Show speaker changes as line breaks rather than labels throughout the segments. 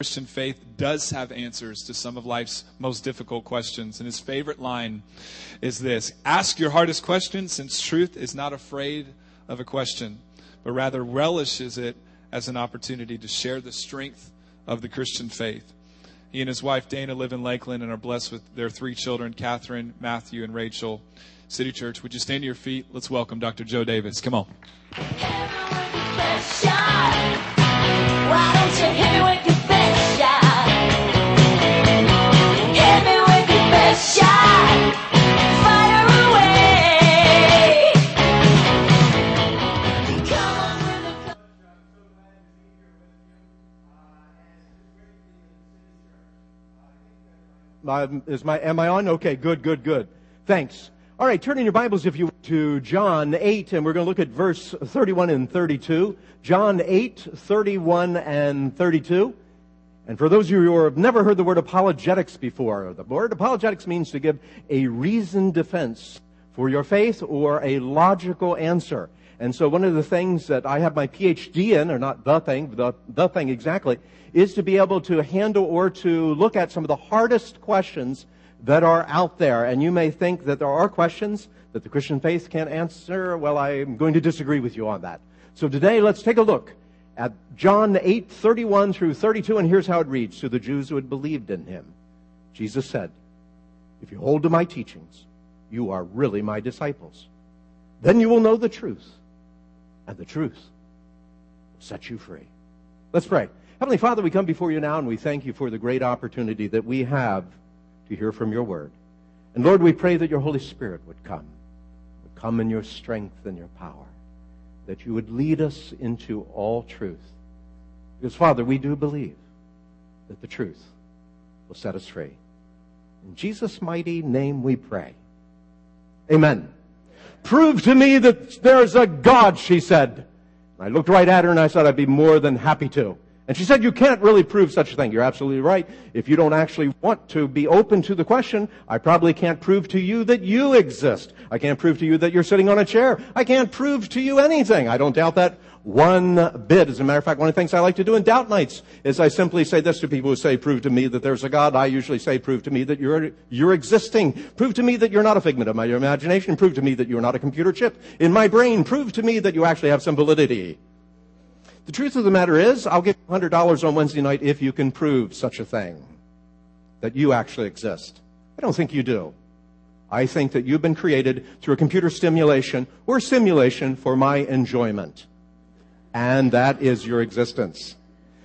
Christian faith does have answers to some of life's most difficult questions. And his favorite line is this Ask your hardest question, since truth is not afraid of a question, but rather relishes it as an opportunity to share the strength of the Christian faith. He and his wife Dana live in Lakeland and are blessed with their three children, Catherine, Matthew, and Rachel. City Church, would you stand to your feet? Let's welcome Dr. Joe Davis. Come on.
Is my, am I on? Okay, good, good, good. Thanks. All right, turn in your Bibles, if you to John 8, and we're going to look at verse 31 and 32. John 8, 31 and 32. And for those of you who have never heard the word apologetics before, the word apologetics means to give a reasoned defense for your faith or a logical answer. And so one of the things that I have my PhD in, or not the thing, the, the thing exactly, is to be able to handle or to look at some of the hardest questions that are out there. And you may think that there are questions that the Christian faith can't answer. Well, I'm going to disagree with you on that. So today, let's take a look at John 8, 31 through 32, and here's how it reads to the Jews who had believed in him. Jesus said, If you hold to my teachings, you are really my disciples. Then you will know the truth, and the truth will set you free. Let's pray. Heavenly Father, we come before you now and we thank you for the great opportunity that we have to hear from your word. And Lord, we pray that your Holy Spirit would come, would come in your strength and your power, that you would lead us into all truth. Because, Father, we do believe that the truth will set us free. In Jesus' mighty name we pray. Amen. Prove to me that there's a God, she said. I looked right at her and I said, I'd be more than happy to. And she said, you can't really prove such a thing. You're absolutely right. If you don't actually want to be open to the question, I probably can't prove to you that you exist. I can't prove to you that you're sitting on a chair. I can't prove to you anything. I don't doubt that one bit. As a matter of fact, one of the things I like to do in doubt nights is I simply say this to people who say, prove to me that there's a God. I usually say, prove to me that you're, you're existing. Prove to me that you're not a figment of my imagination. Prove to me that you're not a computer chip in my brain. Prove to me that you actually have some validity. The truth of the matter is, I'll give you $100 on Wednesday night if you can prove such a thing, that you actually exist. I don't think you do. I think that you've been created through a computer stimulation or simulation for my enjoyment. And that is your existence.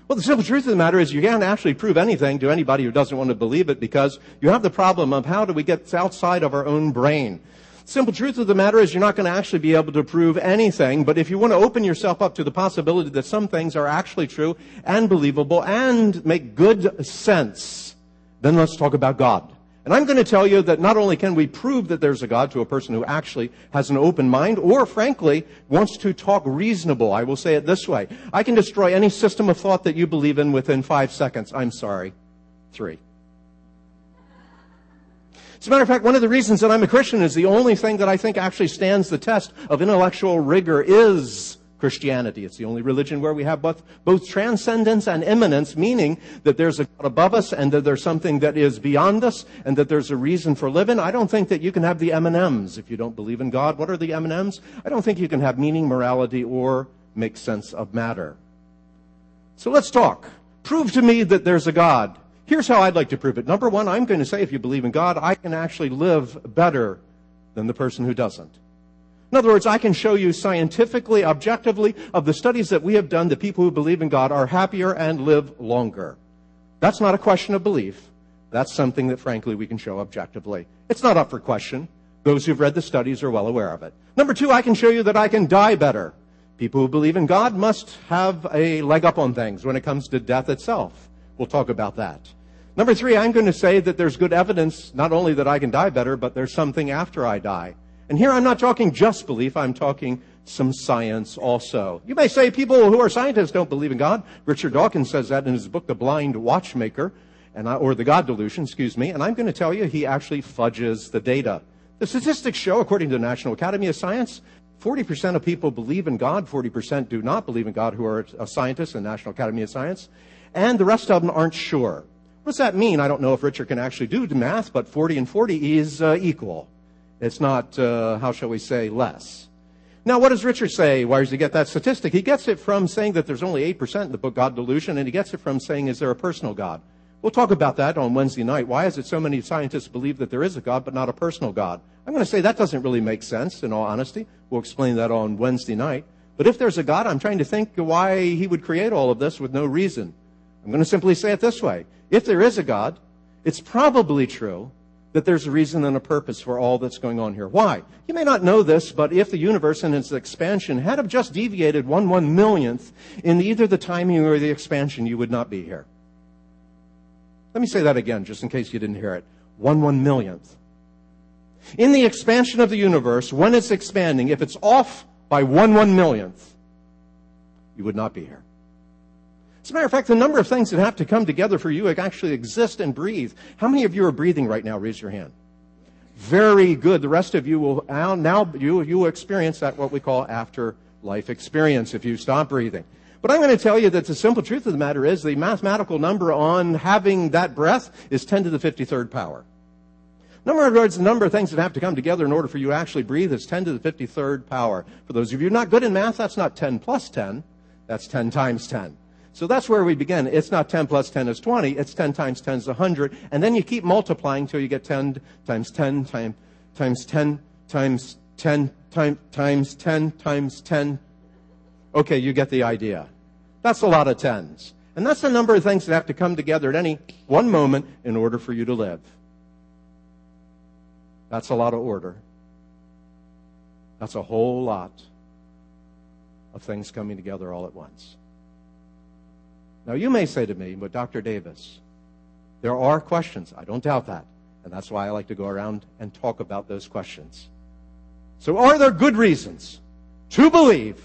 Well, the simple truth of the matter is you can't actually prove anything to anybody who doesn't want to believe it because you have the problem of how do we get outside of our own brain. Simple truth of the matter is you're not going to actually be able to prove anything, but if you want to open yourself up to the possibility that some things are actually true and believable and make good sense, then let's talk about God. And I'm going to tell you that not only can we prove that there's a God to a person who actually has an open mind or frankly wants to talk reasonable. I will say it this way. I can destroy any system of thought that you believe in within five seconds. I'm sorry. Three. As a matter of fact, one of the reasons that I'm a Christian is the only thing that I think actually stands the test of intellectual rigor is Christianity. It's the only religion where we have both, both transcendence and immanence, meaning that there's a God above us and that there's something that is beyond us and that there's a reason for living. I don't think that you can have the M&Ms if you don't believe in God. What are the M&Ms? I don't think you can have meaning, morality, or make sense of matter. So let's talk. Prove to me that there's a God. Here's how I'd like to prove it. Number one, I'm going to say if you believe in God, I can actually live better than the person who doesn't. In other words, I can show you scientifically, objectively, of the studies that we have done, that people who believe in God are happier and live longer. That's not a question of belief. That's something that, frankly, we can show objectively. It's not up for question. Those who've read the studies are well aware of it. Number two, I can show you that I can die better. People who believe in God must have a leg up on things when it comes to death itself. We'll talk about that. Number three, I'm going to say that there's good evidence not only that I can die better, but there's something after I die. And here I'm not talking just belief, I'm talking some science also. You may say people who are scientists don't believe in God. Richard Dawkins says that in his book, The Blind Watchmaker, and I, or The God Delusion, excuse me. And I'm going to tell you, he actually fudges the data. The statistics show, according to the National Academy of Science, 40% of people believe in God, 40% do not believe in God who are a scientist in National Academy of Science. and the rest of them aren't sure. What does that mean? I don't know if Richard can actually do the math, but 40 and 40 is uh, equal. It's not, uh, how shall we say, less. Now, what does Richard say? Why does he get that statistic? He gets it from saying that there's only 8% in the book God Delusion, and he gets it from saying, is there a personal God? We'll talk about that on Wednesday night. Why is it so many scientists believe that there is a God, but not a personal God? I'm going to say that doesn't really make sense, in all honesty. We'll explain that on Wednesday night. But if there's a God, I'm trying to think why he would create all of this with no reason. I'm going to simply say it this way. If there is a God, it's probably true that there's a reason and a purpose for all that's going on here. Why? You may not know this, but if the universe and its expansion had have just deviated one one millionth in either the timing or the expansion, you would not be here. Let me say that again, just in case you didn't hear it. One one millionth. In the expansion of the universe, when it's expanding, if it's off by one one millionth, you would not be here. As a matter of fact, the number of things that have to come together for you to actually exist and breathe. How many of you are breathing right now? Raise your hand. Very good. The rest of you will now you you will experience that what we call afterlife experience if you stop breathing. But I'm going to tell you that the simple truth of the matter is the mathematical number on having that breath is 10 to the 53rd power. Number of words, the number of things that have to come together in order for you to actually breathe is 10 to the 53rd power. For those of you not good in math, that's not 10 plus 10. That's 10 times 10. So that's where we begin. It's not 10 plus 10 is 20. It's 10 times 10 is 100. And then you keep multiplying until you get 10 times 10 times, times 10 times 10 times, times 10 times 10. Okay, you get the idea. That's a lot of tens. And that's the number of things that have to come together at any one moment in order for you to live. That's a lot of order. That's a whole lot of things coming together all at once. Now, you may say to me, but Dr. Davis, there are questions. I don't doubt that. And that's why I like to go around and talk about those questions. So, are there good reasons to believe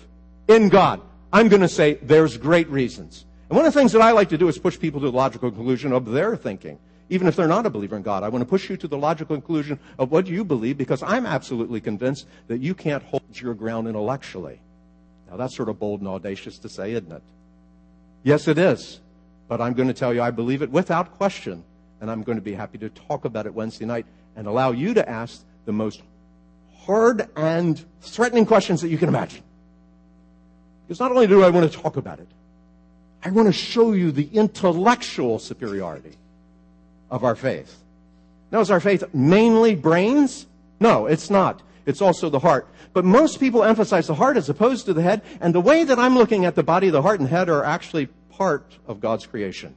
in God? I'm going to say there's great reasons. And one of the things that I like to do is push people to the logical conclusion of their thinking even if they're not a believer in God. I want to push you to the logical conclusion of what you believe because I'm absolutely convinced that you can't hold your ground intellectually. Now, that's sort of bold and audacious to say, isn't it? Yes, it is. But I'm going to tell you I believe it without question, and I'm going to be happy to talk about it Wednesday night and allow you to ask the most hard and threatening questions that you can imagine. Because not only do I want to talk about it, I want to show you the intellectual superiority of our faith. Now, is our faith mainly brains? No, it's not. It's also the heart. But most people emphasize the heart as opposed to the head, and the way that I'm looking at the body, the heart and head are actually part of God's creation.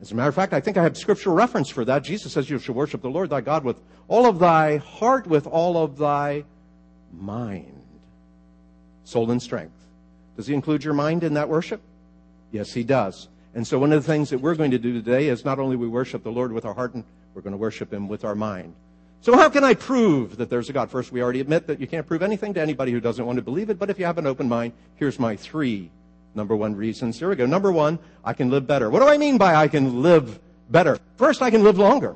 As a matter of fact, I think I have scriptural reference for that. Jesus says you shall worship the Lord thy God with all of thy heart, with all of thy mind, soul, and strength. Does he include your mind in that worship? Yes, he does. And so one of the things that we're going to do today is not only we worship the Lord with our heart, and we're going to worship him with our mind. So how can I prove that there's a God? First, we already admit that you can't prove anything to anybody who doesn't want to believe it, but if you have an open mind, here's my three number one reasons. Here we go. Number one, I can live better. What do I mean by I can live better? First, I can live longer.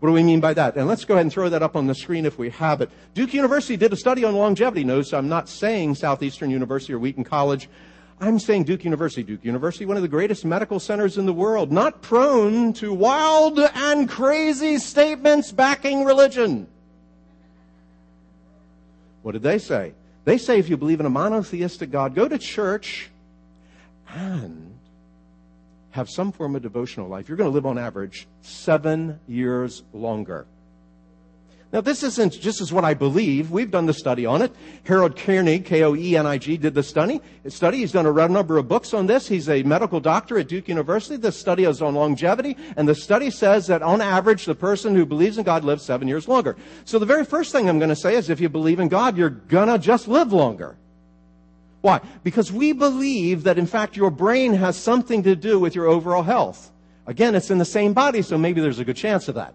What do we mean by that? And let's go ahead and throw that up on the screen if we have it. Duke University did a study on longevity. Notice I'm not saying Southeastern University or Wheaton College. I'm saying Duke University. Duke University, one of the greatest medical centers in the world, not prone to wild and crazy statements backing religion. What did they say? They say if you believe in a monotheistic God, go to church and have some form of devotional life. You're going to live on average seven years longer. Now, this isn't just as what I believe. We've done the study on it. Harold Koenig, K-O-E-N-I-G, did the study. study. He's done a number of books on this. He's a medical doctor at Duke University. The study is on longevity, and the study says that on average, the person who believes in God lives seven years longer. So the very first thing I'm going to say is if you believe in God, you're going to just live longer. Why? Because we believe that in fact your brain has something to do with your overall health. Again, it's in the same body, so maybe there's a good chance of that.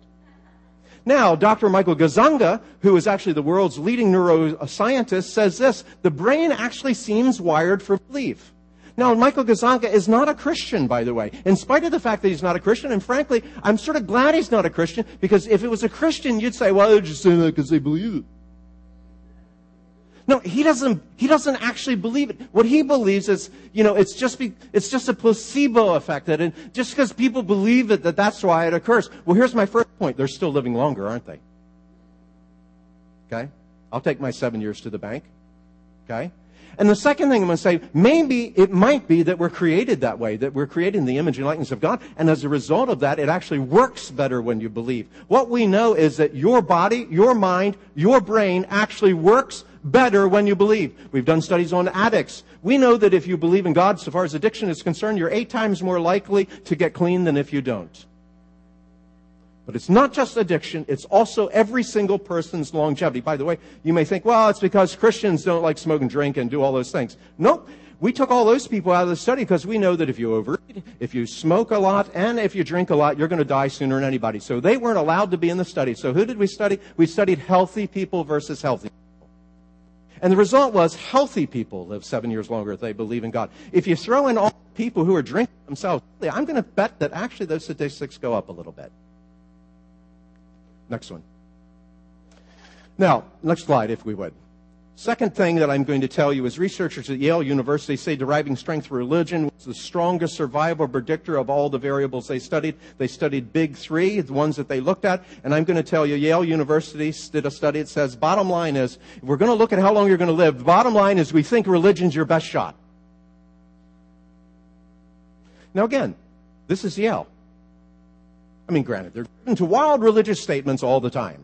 Now, Dr. Michael Gazzaniga, who is actually the world's leading neuroscientist, says this the brain actually seems wired for belief. Now, Michael Gazzaniga is not a Christian, by the way, in spite of the fact that he's not a Christian. And frankly, I'm sort of glad he's not a Christian because if it was a Christian, you'd say, well, they're just saying that because they believe it. No, he doesn't, he doesn't actually believe it. What he believes is, you know, it's just, be, it's just a placebo effect. That just because people believe it, that that's why it occurs. Well, here's my first point. They're still living longer, aren't they? Okay? I'll take my seven years to the bank. Okay? And the second thing I'm going to say, maybe it might be that we're created that way, that we're created in the image and likeness of God. And as a result of that, it actually works better when you believe. What we know is that your body, your mind, your brain actually works better when you believe. We've done studies on addicts. We know that if you believe in God, so far as addiction is concerned, you're eight times more likely to get clean than if you don't. But it's not just addiction, it's also every single person's longevity. By the way, you may think, well, it's because Christians don't like smoke and drink and do all those things. Nope. We took all those people out of the study because we know that if you overeat, if you smoke a lot, and if you drink a lot, you're going to die sooner than anybody. So they weren't allowed to be in the study. So who did we study? We studied healthy people versus healthy. And the result was healthy people live seven years longer if they believe in God. If you throw in all the people who are drinking themselves, I'm going to bet that actually those statistics go up a little bit. Next one. Now, next slide, if we would. Second thing that I'm going to tell you is researchers at Yale University say deriving strength from religion was the strongest survival predictor of all the variables they studied. They studied big three, the ones that they looked at, and I'm going to tell you Yale University did a study. It says bottom line is, we're going to look at how long you're going to live, bottom line is we think religion's your best shot. Now again, this is Yale. I mean, granted, they're into wild religious statements all the time.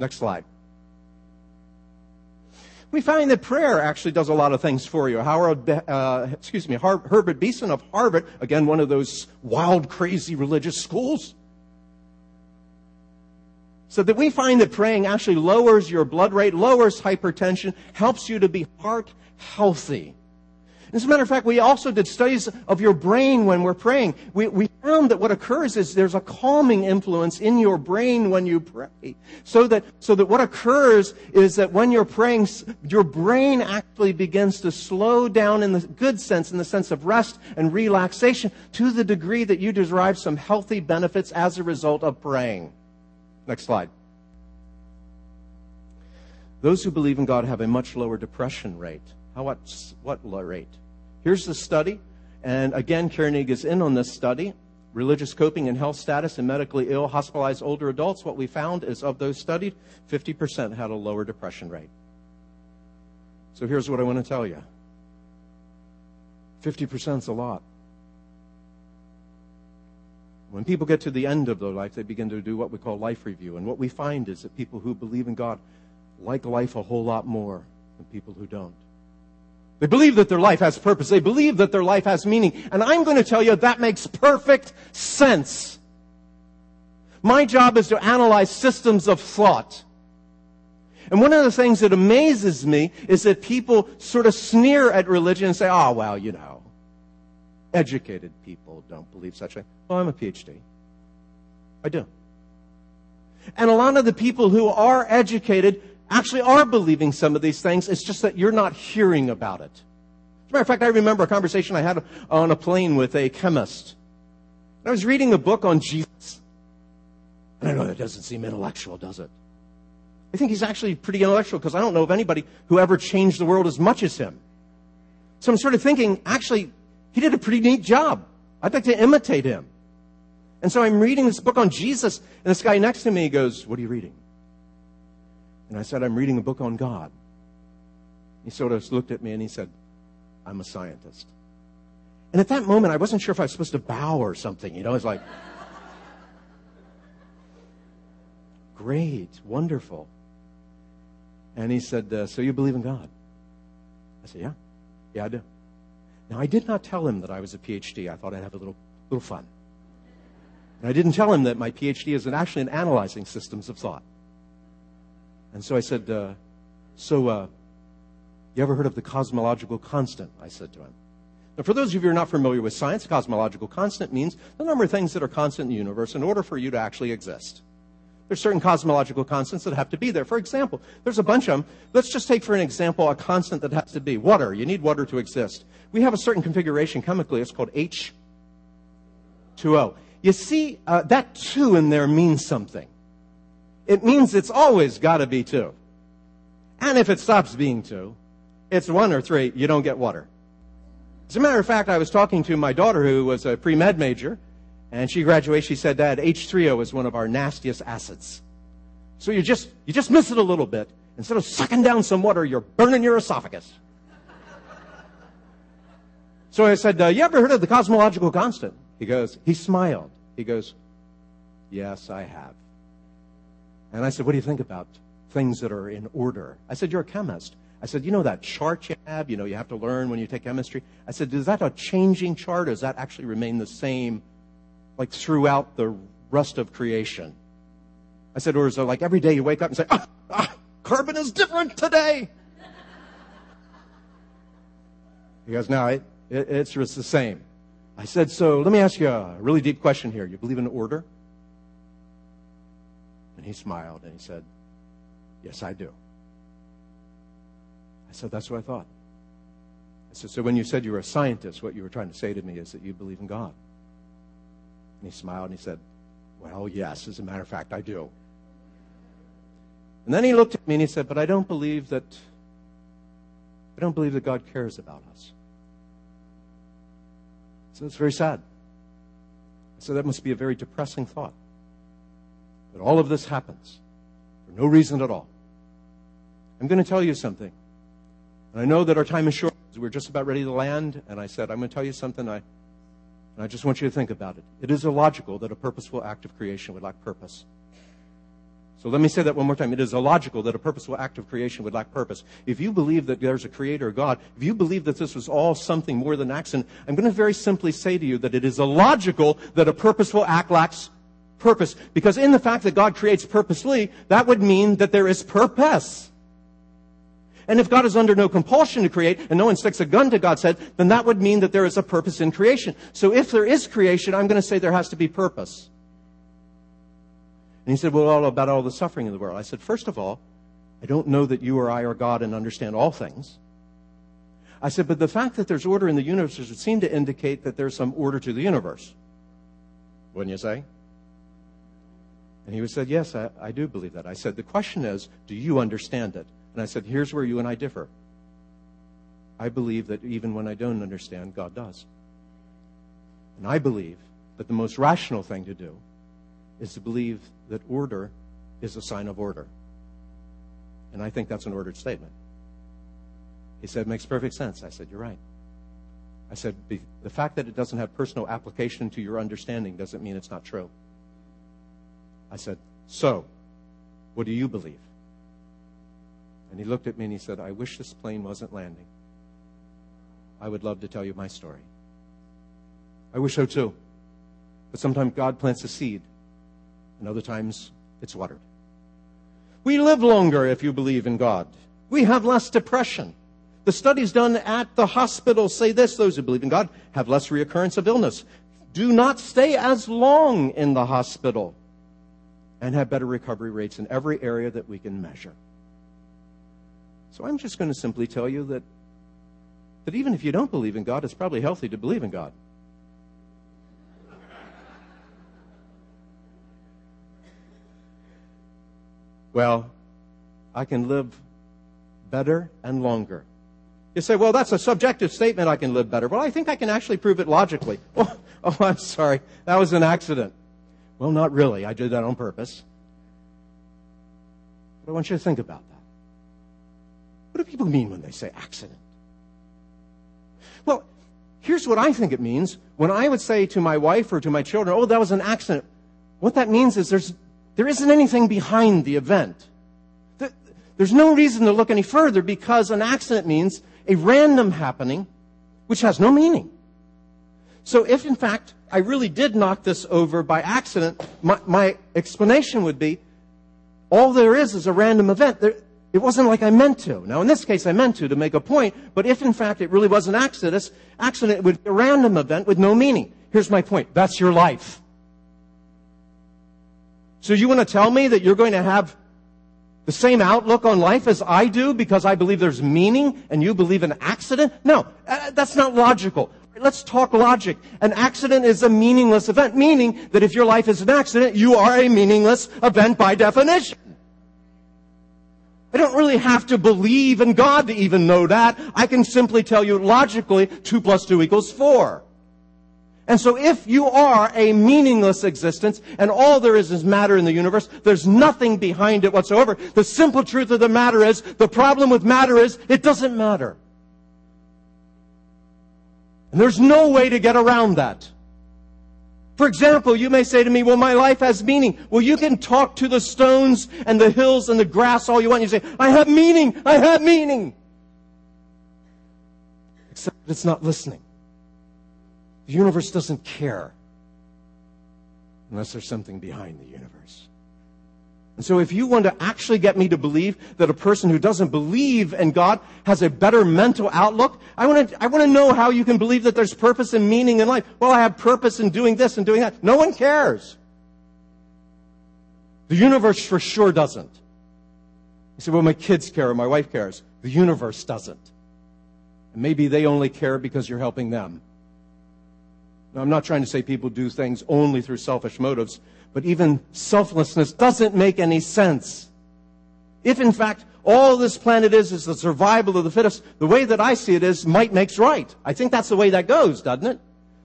Next slide. We find that prayer actually does a lot of things for you. Howard, uh, excuse me, Har- Herbert Benson of Harvard, again, one of those wild, crazy religious schools, so that we find that praying actually lowers your blood rate, lowers hypertension, helps you to be heart healthy. As a matter of fact, we also did studies of your brain when we're praying. We, we found that what occurs is there's a calming influence in your brain when you pray. So that, so that what occurs is that when you're praying, your brain actually begins to slow down in the good sense, in the sense of rest and relaxation, to the degree that you derive some healthy benefits as a result of praying. Next slide. Those who believe in God have a much lower depression rate. How what, what rate? Here's the study. And again, Koenig is in on this study. Religious coping and health status in medically ill, hospitalized older adults. What we found is of those studied, 50% had a lower depression rate. So here's what I want to tell you 50% is a lot. When people get to the end of their life, they begin to do what we call life review. And what we find is that people who believe in God like life a whole lot more than people who don't. They believe that their life has purpose. They believe that their life has meaning. And I'm going to tell you that makes perfect sense. My job is to analyze systems of thought. And one of the things that amazes me is that people sort of sneer at religion and say, oh, well, you know, educated people don't believe such a thing. Well, I'm a PhD. I do. And a lot of the people who are educated actually are believing some of these things. It's just that you're not hearing about it. As a matter of fact, I remember a conversation I had on a plane with a chemist. I was reading a book on Jesus. And I know that doesn't seem intellectual, does it? I think he's actually pretty intellectual because I don't know of anybody who ever changed the world as much as him. So I'm sort of thinking, actually, he did a pretty neat job. I'd like to imitate him. And so I'm reading this book on Jesus, and this guy next to me goes, What are you reading? And I said, I'm reading a book on God. He sort of looked at me and he said, I'm a scientist. And at that moment, I wasn't sure if I was supposed to bow or something. You know, it's like, great, wonderful. And he said, uh, So you believe in God? I said, Yeah. Yeah, I do. Now, I did not tell him that I was a PhD. I thought I'd have a little, little fun. And I didn't tell him that my PhD is actually in analyzing systems of thought. And so I said, uh, So, uh, you ever heard of the cosmological constant? I said to him. Now, for those of you who are not familiar with science, cosmological constant means the number of things that are constant in the universe in order for you to actually exist. There's certain cosmological constants that have to be there. For example, there's a bunch of them. Let's just take for an example a constant that has to be water. You need water to exist. We have a certain configuration chemically. It's called H2O. You see, uh, that 2 in there means something. It means it's always got to be 2. And if it stops being two, it's one or three, you don't get water. As a matter of fact, I was talking to my daughter who was a pre-med major, and she graduated, she said, Dad, H3O is one of our nastiest acids. So you just, you just miss it a little bit. Instead of sucking down some water, you're burning your esophagus. so I said, uh, you ever heard of the cosmological constant? He goes, he smiled. He goes, yes, I have. And I said, what do you think about things that are in order? I said, you're a chemist. I said, you know that chart you have, you know, you have to learn when you take chemistry? I said, is that a changing chart or does that actually remain the same like throughout the rest of creation? I said, or is it like every day you wake up and say, ah, ah, carbon is different today? He goes, no, it, it, it's just the same. I said, so let me ask you a really deep question here. You believe in order? And he smiled and he said, yes, I do. I said, that's what I thought. I said, so when you said you were a scientist, what you were trying to say to me is that you believe in God. And he smiled and he said, well, yes, as a matter of fact, I do. And then he looked at me and he said, but I don't believe that, I don't believe that God cares about us. So it's very sad. So that must be a very depressing thought. That all of this happens for no reason at all. I'm going to tell you something. And I know that our time is short. We're just about ready to land. And I said, I'm going to tell you something. I, and I just want you to think about it. It is illogical that a purposeful act of creation would lack purpose. So let me say that one more time. It is illogical that a purposeful act of creation would lack purpose. If you believe that there's a creator God, if you believe that this was all something more than accident, I'm going to very simply say to you that it is illogical that a purposeful act lacks purpose. Because in the fact that God creates purposely, that would mean that there is purpose. And if God is under no compulsion to create, and no one sticks a gun to God's head, then that would mean that there is a purpose in creation. So if there is creation, I'm going to say there has to be purpose. And he said, Well, about all the suffering in the world. I said, First of all, I don't know that you or I are God and understand all things. I said, But the fact that there's order in the universe would seem to indicate that there's some order to the universe. Wouldn't you say? And he said, Yes, I, I do believe that. I said, The question is, do you understand it? And I said, Here's where you and I differ. I believe that even when I don't understand, God does. And I believe that the most rational thing to do is to believe that order is a sign of order. And I think that's an ordered statement. He said, makes perfect sense. I said, you're right. I said, the fact that it doesn't have personal application to your understanding doesn't mean it's not true. I said, so, what do you believe? And he looked at me and he said, I wish this plane wasn't landing. I would love to tell you my story. I wish so too. But sometimes God plants a seed and other times it's watered. We live longer if you believe in God. We have less depression. The studies done at the hospital say this those who believe in God have less reoccurrence of illness, do not stay as long in the hospital, and have better recovery rates in every area that we can measure. So I'm just going to simply tell you that, that even if you don't believe in God, it's probably healthy to believe in God. Well, I can live better and longer. You say, well, that's a subjective statement, I can live better. Well, I think I can actually prove it logically. Oh, oh, I'm sorry. That was an accident. Well, not really. I did that on purpose. But I want you to think about that. What do people mean when they say accident? Well, here's what I think it means. When I would say to my wife or to my children, oh, that was an accident, what that means is there's there isn't anything behind the event. There's no reason to look any further because an accident means a random happening which has no meaning. So if in fact I really did knock this over by accident, my, my explanation would be all there is is a random event. There, it wasn't like I meant to. Now, in this case, I meant to, to make a point, but if in fact it really was an accident, accident would be a random event with no meaning. Here's my point. That's your life. So you want to tell me that you're going to have the same outlook on life as I do because I believe there's meaning and you believe in accident? No, uh, that's not logical. Let's talk logic. An accident is a meaningless event, meaning that if your life is an accident, you are a meaningless event by definition. I don't really have to believe in God to even know that. I can simply tell you logically 2 plus 2 equals 4. And so if you are a meaningless existence and all there is is matter in the universe, there's nothing behind it whatsoever. The simple truth of the matter is, the problem with matter is, it doesn't matter. And there's no way to get around that. For example, you may say to me, well, my life has meaning. Well, you can talk to the stones and the hills and the grass all you want. You say, I have meaning. I have meaning. Except it's not listening. The universe doesn't care unless there's something behind the universe. And so if you want to actually get me to believe that a person who doesn't believe in God has a better mental outlook, I want to, I want to know how you can believe that there's purpose and meaning in life. Well, I have purpose in doing this and doing that. No one cares. The universe for sure doesn't. You say, well, my kids care my wife cares. The universe doesn't. And maybe they only care because you're helping them. Now, I'm not trying to say people do things only through selfish motives, but even selflessness doesn't make any sense. If, in fact, all this planet is is the survival of the fittest, the way that I see it is might makes right. I think that's the way that goes, doesn't it?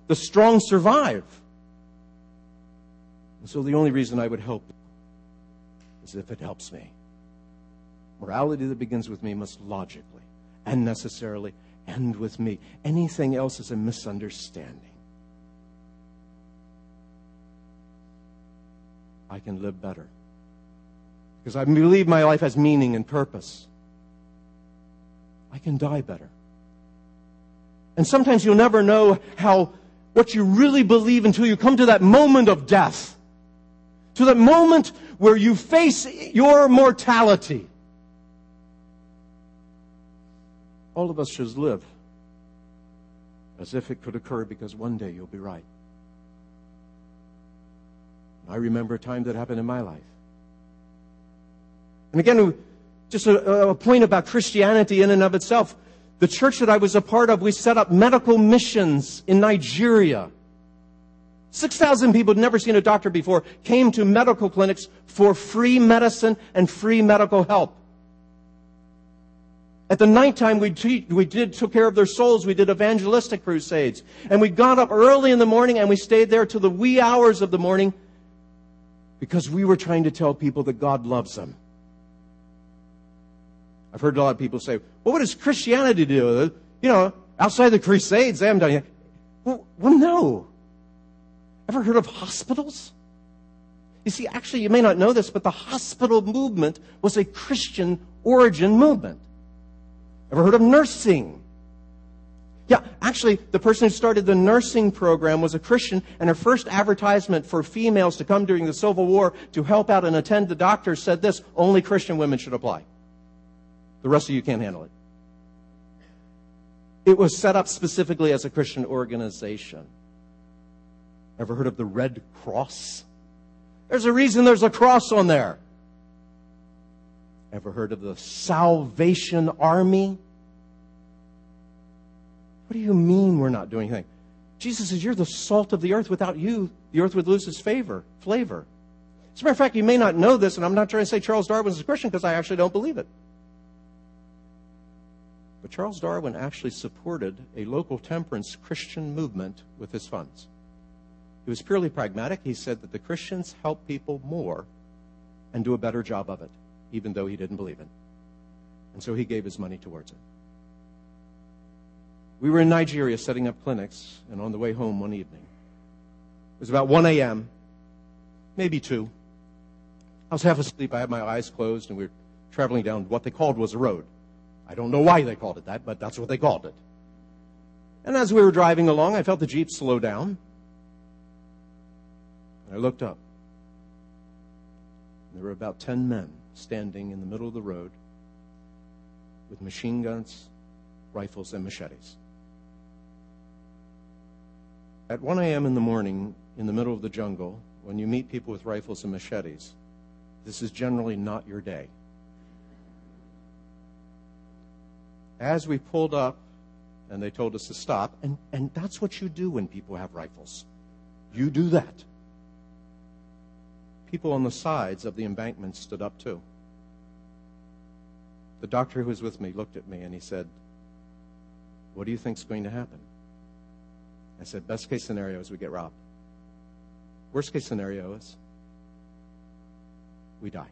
The strong survive. And so the only reason I would help is if it helps me. Morality that begins with me must logically and necessarily end with me. Anything else is a misunderstanding. I can live better. Because I believe my life has meaning and purpose. I can die better. And sometimes you'll never know how what you really believe until you come to that moment of death. To that moment where you face your mortality. All of us should live as if it could occur because one day you'll be right. I remember a time that happened in my life. And again, just a, a, point about Christianity in and of itself. The church that I was a part of, we set up medical missions in Nigeria. 6,000 people had never seen a doctor before came to medical clinics for free medicine and free medical help. At the nighttime, we, te- we did, took care of their souls. We did evangelistic crusades. And we got up early in the morning and we stayed there till the wee hours of the morning because we were trying to tell people that God loves them. I've heard a lot of people say, well, what does Christianity do? You know, outside the Crusades, they haven't done it. Well, well, no. Ever heard of hospitals? You see, actually, you may not know this, but the hospital movement was a Christian origin movement. Ever heard of nursing? Yeah, actually, the person who started the nursing program was a Christian, and her first advertisement for females to come during the Civil War to help out and attend the doctors said this only Christian women should apply. The rest of you can't handle it. It was set up specifically as a Christian organization. Ever heard of the Red Cross? There's a reason there's a cross on there. Ever heard of the Salvation Army? What do you mean we're not doing anything? Jesus says, You're the salt of the earth. Without you, the earth would lose its favor, flavor. As a matter of fact, you may not know this, and I'm not trying to say Charles Darwin is a Christian because I actually don't believe it. But Charles Darwin actually supported a local temperance Christian movement with his funds. He was purely pragmatic. He said that the Christians help people more and do a better job of it, even though he didn't believe it. And so he gave his money towards it. We were in Nigeria setting up clinics, and on the way home one evening, it was about 1 a.m., maybe 2. I was half asleep. I had my eyes closed, and we were traveling down what they called was a road. I don't know why they called it that, but that's what they called it. And as we were driving along, I felt the Jeep slow down. I looked up. There were about 10 men standing in the middle of the road with machine guns, rifles, and machetes. At 1 a.m. in the morning, in the middle of the jungle, when you meet people with rifles and machetes, this is generally not your day. As we pulled up, and they told us to stop, and, and that's what you do when people have rifles. You do that. People on the sides of the embankment stood up too. the doctor who was with me looked at me and he said, What do you think's going to happen? I said, Best case scenario is we get robbed. Worst case scenario is we die.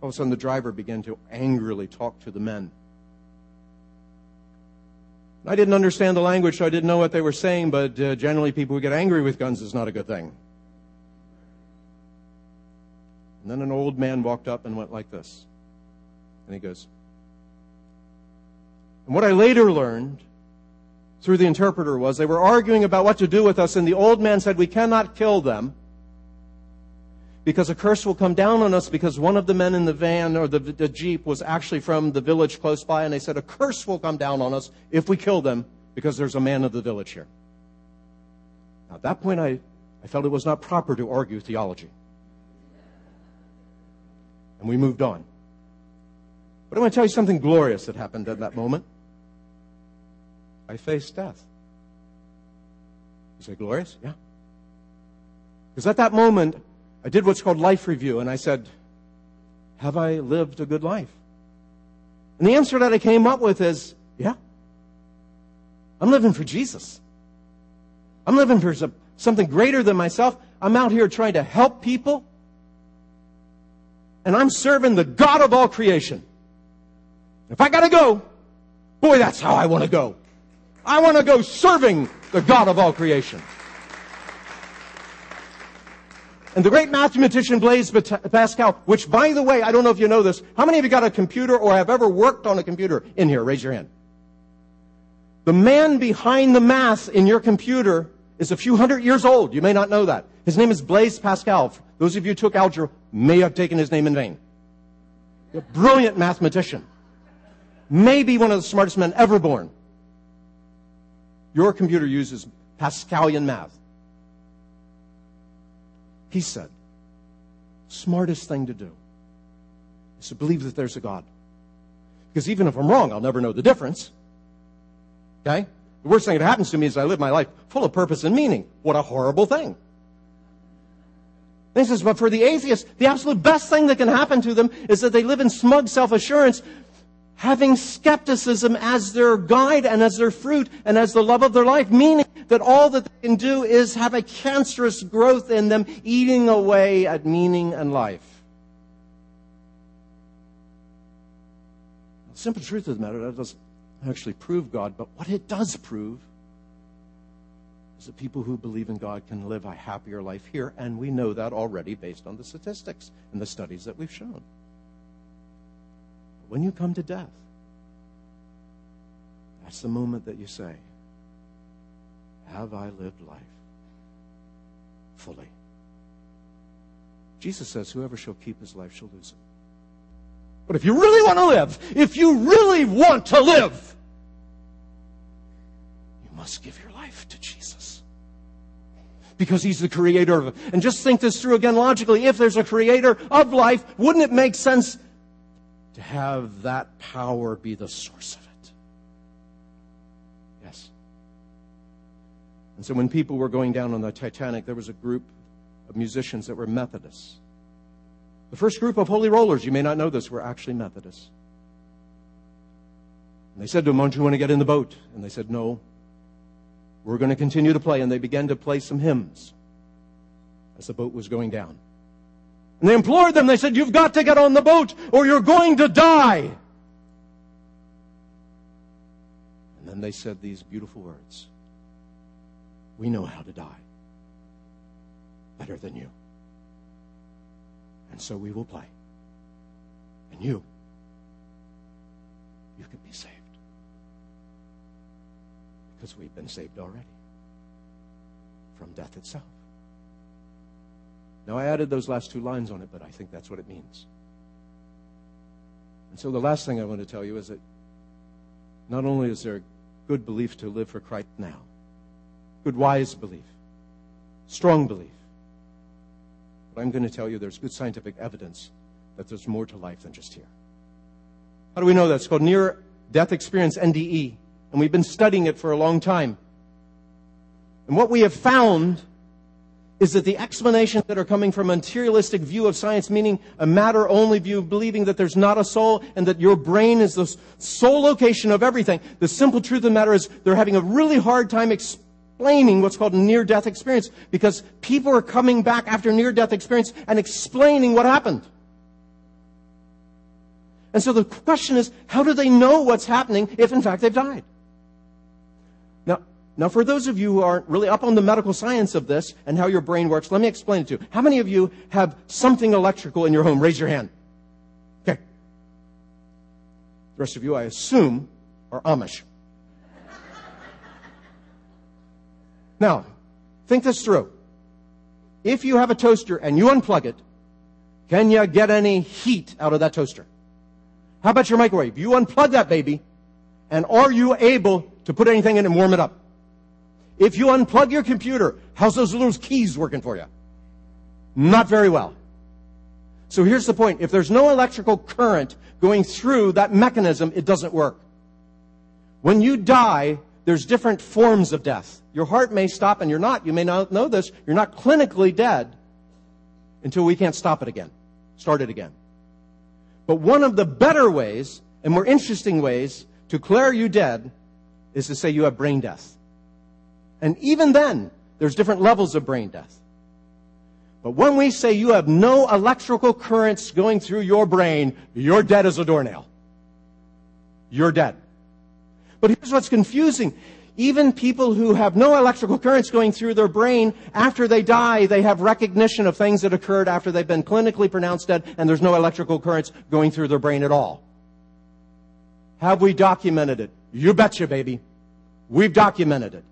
All of a sudden, the driver began to angrily talk to the men. I didn't understand the language, so I didn't know what they were saying, but uh, generally, people who get angry with guns is not a good thing. And then an old man walked up and went like this. And he goes, and what I later learned through the interpreter was they were arguing about what to do with us, and the old man said, We cannot kill them because a curse will come down on us because one of the men in the van or the, the Jeep was actually from the village close by, and they said, A curse will come down on us if we kill them because there's a man of the village here. Now, at that point, I, I felt it was not proper to argue theology. And we moved on. But I want to tell you something glorious that happened at that moment. I faced death. You say, glorious? Yeah. Because at that moment, I did what's called life review, and I said, Have I lived a good life? And the answer that I came up with is, Yeah. I'm living for Jesus. I'm living for something greater than myself. I'm out here trying to help people. And I'm serving the God of all creation. If I gotta go, boy, that's how I want to go. I want to go serving the God of all creation. And the great mathematician Blaise Pascal, which by the way, I don't know if you know this, how many of you got a computer or have ever worked on a computer in here? Raise your hand. The man behind the math in your computer is a few hundred years old. You may not know that. His name is Blaise Pascal. Those of you who took algebra may have taken his name in vain. A brilliant mathematician. Maybe one of the smartest men ever born. Your computer uses Pascalian math. He said, smartest thing to do is to believe that there's a God. Because even if I'm wrong, I'll never know the difference. Okay? The worst thing that happens to me is I live my life full of purpose and meaning. What a horrible thing. he says, but for the atheist, the absolute best thing that can happen to them is that they live in smug self-assurance, having skepticism as their guide and as their fruit and as the love of their life, meaning that all that they can do is have a cancerous growth in them, eating away at meaning and life. The simple truth of the matter, that doesn't actually prove God, but what it does prove is that people who believe in God can live a happier life here, and we know that already based on the statistics and the studies that we've shown when you come to death, that's the moment that you say, Have I lived life fully? Jesus says, Whoever shall keep his life shall lose it. But if you really want to live, if you really want to live, you must give your life to Jesus. Because he's the creator of it. And just think this through again logically. If there's a creator of life, wouldn't it make sense to have that power be the source of it. Yes. And so when people were going down on the Titanic, there was a group of musicians that were Methodists. The first group of holy rollers, you may not know this, were actually Methodists. And they said to them, Don't you want to get in the boat? And they said, No. We're going to continue to play. And they began to play some hymns as the boat was going down. And they implored them. They said, You've got to get on the boat or you're going to die. And then they said these beautiful words We know how to die better than you. And so we will play. And you, you can be saved. Because we've been saved already from death itself. Now, I added those last two lines on it, but I think that's what it means. And so, the last thing I want to tell you is that not only is there good belief to live for Christ now, good wise belief, strong belief, but I'm going to tell you there's good scientific evidence that there's more to life than just here. How do we know that? It's called near death experience, NDE, and we've been studying it for a long time. And what we have found is that the explanations that are coming from a materialistic view of science, meaning a matter only view, believing that there's not a soul and that your brain is the sole location of everything, the simple truth of the matter is they're having a really hard time explaining what's called near death experience because people are coming back after near death experience and explaining what happened. And so the question is, how do they know what's happening if in fact they've died? Now, for those of you who aren't really up on the medical science of this and how your brain works, let me explain it to you. How many of you have something electrical in your home? Raise your hand. Okay. The rest of you, I assume, are Amish. now, think this through. If you have a toaster and you unplug it, can you get any heat out of that toaster? How about your microwave? You unplug that baby, and are you able to put anything in and warm it up? If you unplug your computer, how's those little keys working for you? Not very well. So here's the point. If there's no electrical current going through that mechanism, it doesn't work. When you die, there's different forms of death. Your heart may stop and you're not, you may not know this, you're not clinically dead until we can't stop it again, start it again. But one of the better ways and more interesting ways to declare you dead is to say you have brain death. And even then, there's different levels of brain death. But when we say you have no electrical currents going through your brain, you're dead as a doornail. You're dead. But here's what's confusing. Even people who have no electrical currents going through their brain, after they die, they have recognition of things that occurred after they've been clinically pronounced dead and there's no electrical currents going through their brain at all. Have we documented it? You betcha, baby. We've documented it.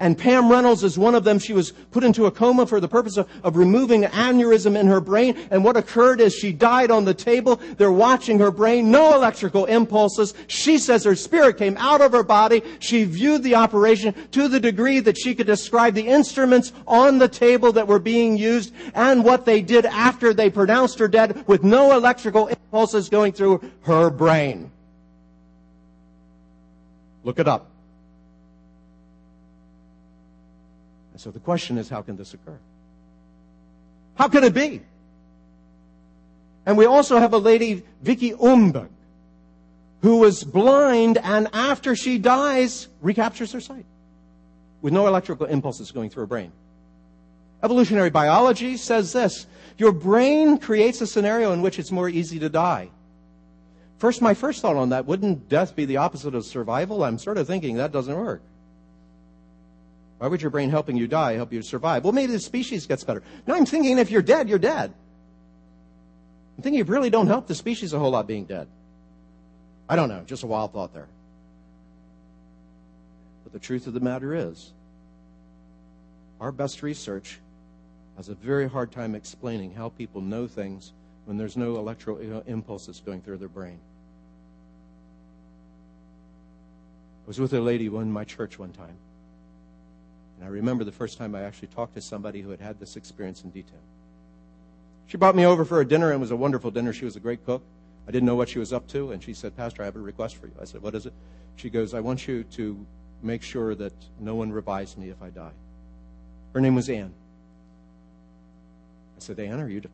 And Pam Reynolds is one of them. She was put into a coma for the purpose of, of removing an aneurysm in her brain. And what occurred is she died on the table. They're watching her brain, no electrical impulses. She says her spirit came out of her body. She viewed the operation to the degree that she could describe the instruments on the table that were being used and what they did after they pronounced her dead with no electrical impulses going through her brain. Look it up. And so the question is, how can this occur? How can it be? And we also have a lady, Vicky Umberg, who was blind and after she dies, recaptures her sight with no electrical impulses going through her brain. Evolutionary biology says this your brain creates a scenario in which it's more easy to die. First, my first thought on that wouldn't death be the opposite of survival? I'm sort of thinking that doesn't work. Why would your brain helping you die help you survive? Well, maybe the species gets better. No, I'm thinking if you're dead, you're dead. I'm thinking you really don't help the species a whole lot being dead. I don't know, just a wild thought there. But the truth of the matter is, our best research has a very hard time explaining how people know things when there's no electrical impulses going through their brain. I was with a lady in my church one time. And I remember the first time I actually talked to somebody who had had this experience in detail. She brought me over for a dinner and it was a wonderful dinner. She was a great cook. I didn't know what she was up to, and she said, Pastor, I have a request for you. I said, What is it? She goes, I want you to make sure that no one revives me if I die. Her name was Anne. I said, Anne, are you de-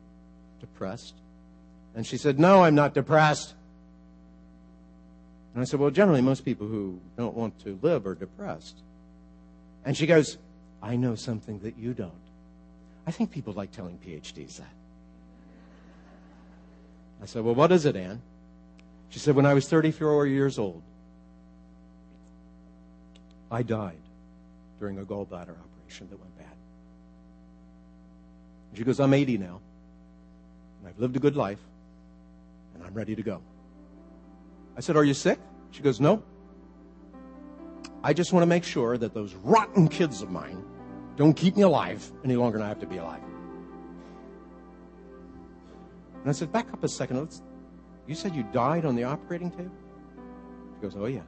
depressed? And she said, No, I'm not depressed. And I said, Well, generally, most people who don't want to live are depressed. And she goes, I know something that you don't. I think people like telling PhDs that. I said, Well, what is it, Anne? She said, When I was 34 years old, I died during a gallbladder operation that went bad. She goes, I'm 80 now, and I've lived a good life, and I'm ready to go. I said, Are you sick? She goes, No. I just want to make sure that those rotten kids of mine don't keep me alive any longer than I have to be alive. And I said, back up a second. Let's, you said you died on the operating table? She goes, oh, yeah.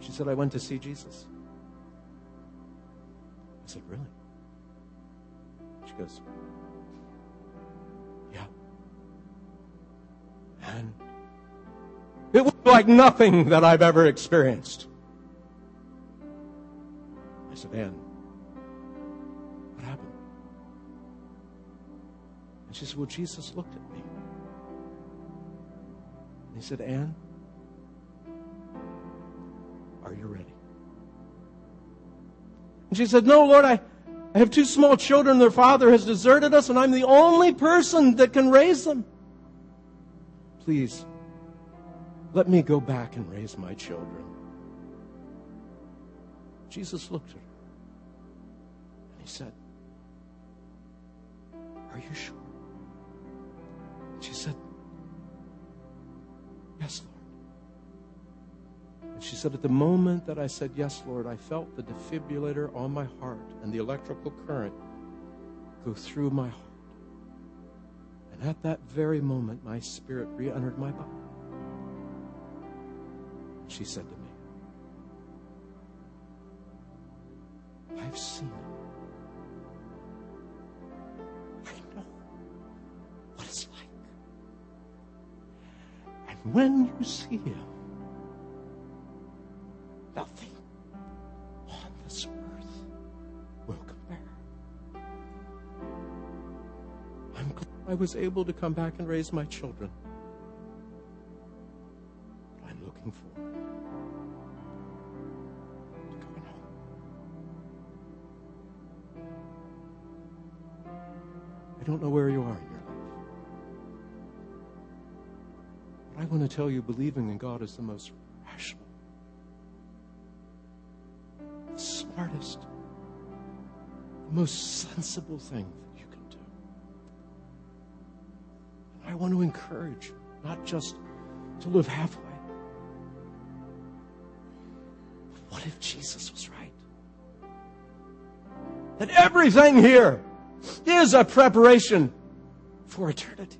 She said, I went to see Jesus. I said, really? She goes, yeah. And like nothing that I've ever experienced. I said, Ann, what happened? And she said, Well, Jesus looked at me. And he said, Ann, are you ready? And she said, No, Lord, I, I have two small children. Their father has deserted us, and I'm the only person that can raise them. Please, let me go back and raise my children. Jesus looked at her and he said, Are you sure? She said, Yes, Lord. And she said, At the moment that I said, Yes, Lord, I felt the defibrillator on my heart and the electrical current go through my heart. And at that very moment, my spirit re entered my body. She said to me, I've seen him. I know what it's like. And when you see him, nothing on this earth will compare. I'm glad I was able to come back and raise my children. Don't know where you are in your life. But I want to tell you believing in God is the most rational, the smartest, the most sensible thing that you can do. And I want to encourage you not just to live halfway. What if Jesus was right? That everything here is a preparation for eternity.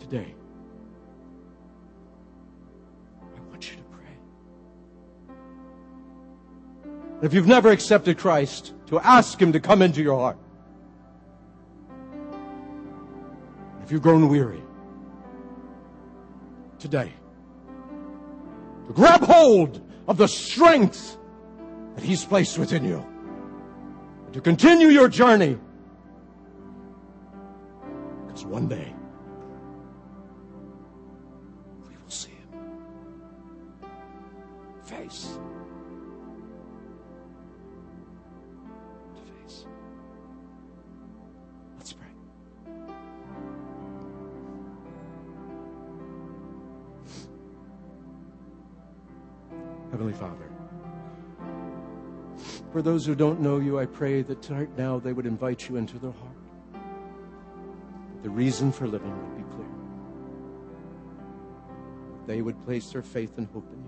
Today, I want you to pray. If you've never accepted Christ, to ask Him to come into your heart. If you've grown weary, today, to grab hold of the strength that He's placed within you. To continue your journey. Because one day, we will see Him face for those who don't know you, I pray that tonight now they would invite you into their heart. The reason for living would be clear. They would place their faith and hope in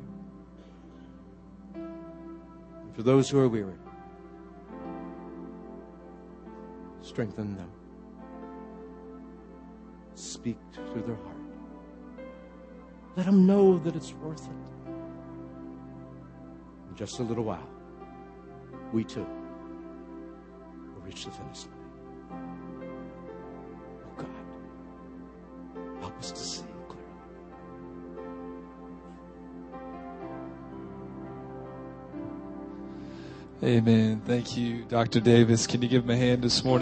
you. And for those who are weary, strengthen them. Speak to their heart. Let them know that it's worth it. In just a little while, we too will reach the finish line. Oh God, help us to see clearly.
Amen. Thank you, Dr. Davis. Can you give him a hand this morning?